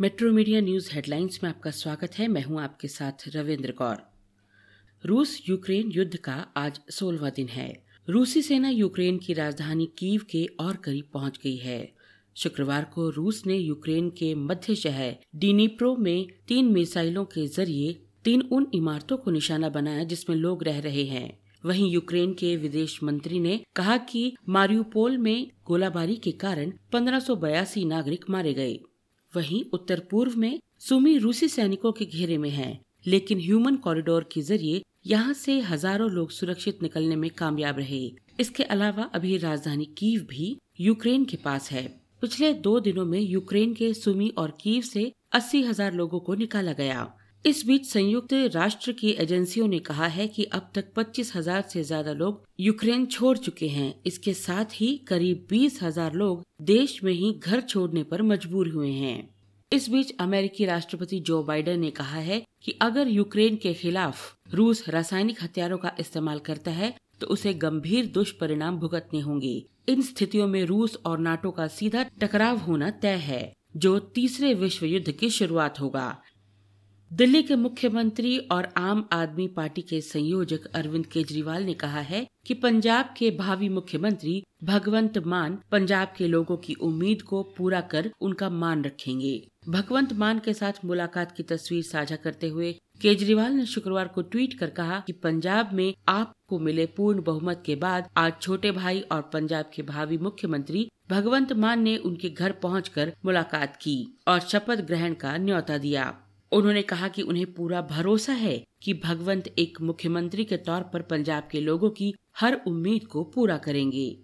Metro media news headlines में आपका स्वागत है। मैं हूँ आपके साथ रविंद्र कौर। रूस यूक्रेन युद्ध का आज सोलवा दिन है। रूसी सेना यूक्रेन की राजधानी कीव के और करीब पहुँच गई है। शुक्रवार को रूस ने यूक्रेन के मध्य शहर डिनीप्रो में तीन मिसाइलों के ज़रिए तीन उन इमारतों को निशाना बनाया जिसमें लोग रह रहे हैं। वहीं यूक्रेन के विदेश मंत्री ने कहा कि मारियोपोल में गोलाबारी के कारण पंद्रह नागरिक मारे गए। वहीं उत्तर पूर्व में सुमी रूसी सैनिकों के घेरे में है, लेकिन ह्यूमन कॉरिडोर के ज़रिए यहाँ से हज़ारों लोग सुरक्षित निकलने में कामयाब रहे। इसके अलावा अभी राजधानी कीव भी यूक्रेन के पास है। पिछले दो दिनों में यूक्रेन के सुमी और कीव से अस्सी हज़ार लोगों को निकाला गया। इस बीच संयुक्त राष्ट्र की एजेंसियों ने कहा है कि अब तक पच्चीस हज़ार से ज़्यादा लोग यूक्रेन छोड़ चुके हैं। इसके साथ ही करीब बीस हज़ार लोग देश में ही घर छोड़ने पर मजबूर हुए हैं। इस बीच अमेरिकी राष्ट्रपति जो बाइडेन ने कहा है कि अगर यूक्रेन के खिलाफ रूस रासायनिक हथियारों का इस्तेमाल करता है तो उसे गंभीर दुष्परिणाम भुगतने होंगे। इन स्थितियों में रूस और नाटो का सीधा टकराव होना तय है, जो तीसरे विश्व युद्ध की शुरुआत होगा। दिल्ली के मुख्यमंत्री और आम आदमी पार्टी के संयोजक अरविंद केजरीवाल ने कहा है कि पंजाब के भावी मुख्यमंत्री भगवंत मान पंजाब के लोगों की उम्मीद को पूरा कर उनका मान रखेंगे। भगवंत मान के साथ मुलाकात की तस्वीर साझा करते हुए केजरीवाल ने शुक्रवार को ट्वीट कर कहा कि पंजाब में आपको मिले पूर्ण बहुमत के बाद आज छोटे भाई और पंजाब के भावी मुख्यमंत्री भगवंत मान ने उनके घर पहुंचकर मुलाकात की और शपथ ग्रहण का न्योता दिया। उन्होंने कहा कि उन्हें पूरा भरोसा है कि भगवंत एक मुख्यमंत्री के तौर पर पंजाब के लोगों की हर उम्मीद को पूरा करेंगे।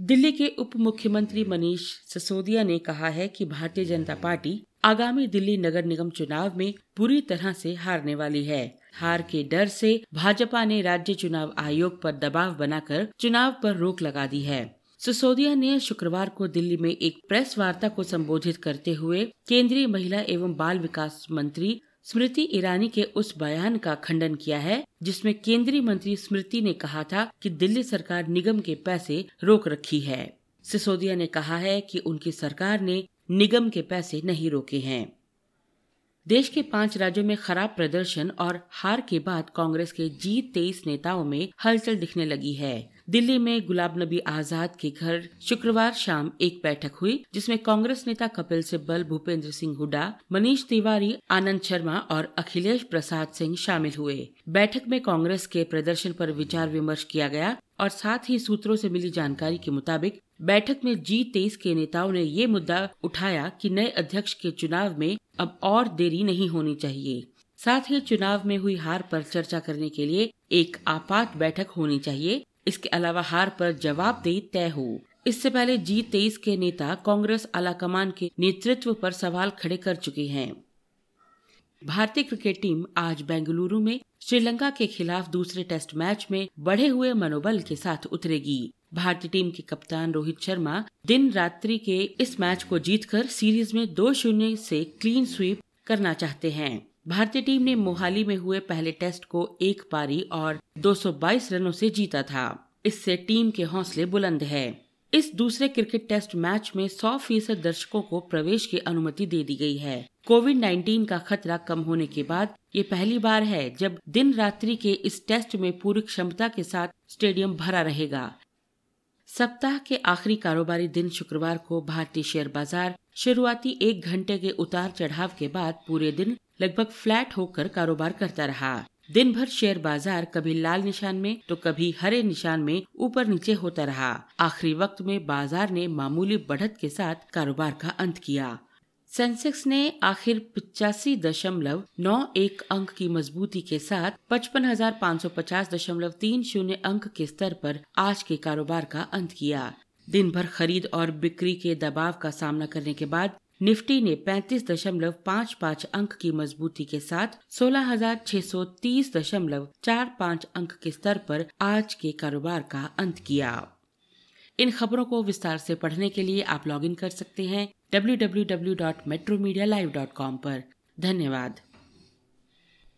दिल्ली के उप मुख्यमंत्री मनीष सिसोदिया ने कहा है कि भारतीय जनता पार्टी आगामी दिल्ली नगर निगम चुनाव में पूरी तरह से हारने वाली है। हार के डर से भाजपा ने राज्य चुनाव आयोग पर दबाव बनाकर चुनाव पर रोक लगा दी है। सिसोदिया ने शुक्रवार को दिल्ली में एक प्रेस वार्ता को संबोधित करते हुए केंद्रीय महिला एवं बाल विकास मंत्री स्मृति ईरानी के उस बयान का खंडन किया है, जिसमें केंद्रीय मंत्री स्मृति ने कहा था कि दिल्ली सरकार निगम के पैसे रोक रखी है। सिसोदिया ने कहा है कि उनकी सरकार ने निगम के पैसे नहीं रोके हैं। देश के पाँच राज्यों में खराब प्रदर्शन और हार के बाद कांग्रेस के जी तेईस नेताओं में हलचल दिखने लगी है। दिल्ली में गुलाब नबी आज़ाद के घर शुक्रवार शाम एक बैठक हुई, जिसमें कांग्रेस नेता कपिल सिब्बल, भूपेंद्र सिंह हुडा मनीष तिवारी, आनंद शर्मा और अखिलेश प्रसाद सिंह शामिल हुए। बैठक में कांग्रेस के प्रदर्शन पर विचार विमर्श किया गया और साथ ही सूत्रों से मिली जानकारी के मुताबिक, बैठक में जी तेईस के नेताओं ने ये मुद्दा उठाया कि नए अध्यक्ष के चुनाव में अब और देरी नहीं होनी चाहिए। साथ ही चुनाव में हुई हार पर चर्चा करने के लिए एक आपात बैठक होनी चाहिए इसके अलावा हार पर जवाबदेही तय हो। इससे पहले जी तेईस के नेता कांग्रेस आलाकमान के नेतृत्व पर सवाल खड़े कर चुके हैं। भारतीय क्रिकेट टीम आज बेंगलुरु में श्रीलंका के खिलाफ दूसरे टेस्ट मैच में बढ़े हुए मनोबल के साथ उतरेगी। भारतीय टीम के कप्तान रोहित शर्मा दिन रात्रि के इस मैच को जीतकर सीरीज़ में दो शून्य से क्लीन स्वीप करना चाहते हैं। भारतीय टीम ने मोहाली में हुए पहले टेस्ट को एक पारी और 222 रनों से जीता था। इससे टीम के हौसले बुलंद है। इस दूसरे क्रिकेट टेस्ट मैच में 100 फ़ीसद दर्शकों को प्रवेश की अनुमति दे दी गई है। कोविड 19 का खतरा कम होने के बाद ये पहली बार है जब दिन रात्रि के इस टेस्ट में पूरी क्षमता के साथ स्टेडियम भरा रहेगा। सप्ताह के आखिरी कारोबारी दिन शुक्रवार को भारतीय शेयर बाज़ार शुरुआती एक घंटे के उतार चढ़ाव के बाद पूरे दिन लगभग फ्लैट होकर कारोबार करता रहा। दिन भर शेयर बाज़ार कभी लाल निशान में तो कभी हरे निशान में ऊपर नीचे होता रहा। आखिरी वक्त में बाज़ार ने मामूली बढ़त के साथ कारोबार का अंत किया। सेंसेक्स ने आखिर पिचासी दशमलव नौ एक अंक की मजबूती के साथ पचपन हज़ार पाँच सौ पचास दशमलव तीन शून्य अंक के स्तर पर आज के कारोबार का अंत किया। दिन भर खरीद और बिक्री के दबाव का सामना करने के बाद निफ्टी ने पैंतीस दशमलव पाँच पाँच अंक की मजबूती के साथ सोलह हज़ार छह सौ तीस दशमलव चार पाँच अंक के स्तर पर आज के कारोबार का अंत किया। इन खबरों को विस्तार से पढ़ने के लिए आप लॉगिन कर सकते हैं www.metromedia.live.com पर। धन्यवाद।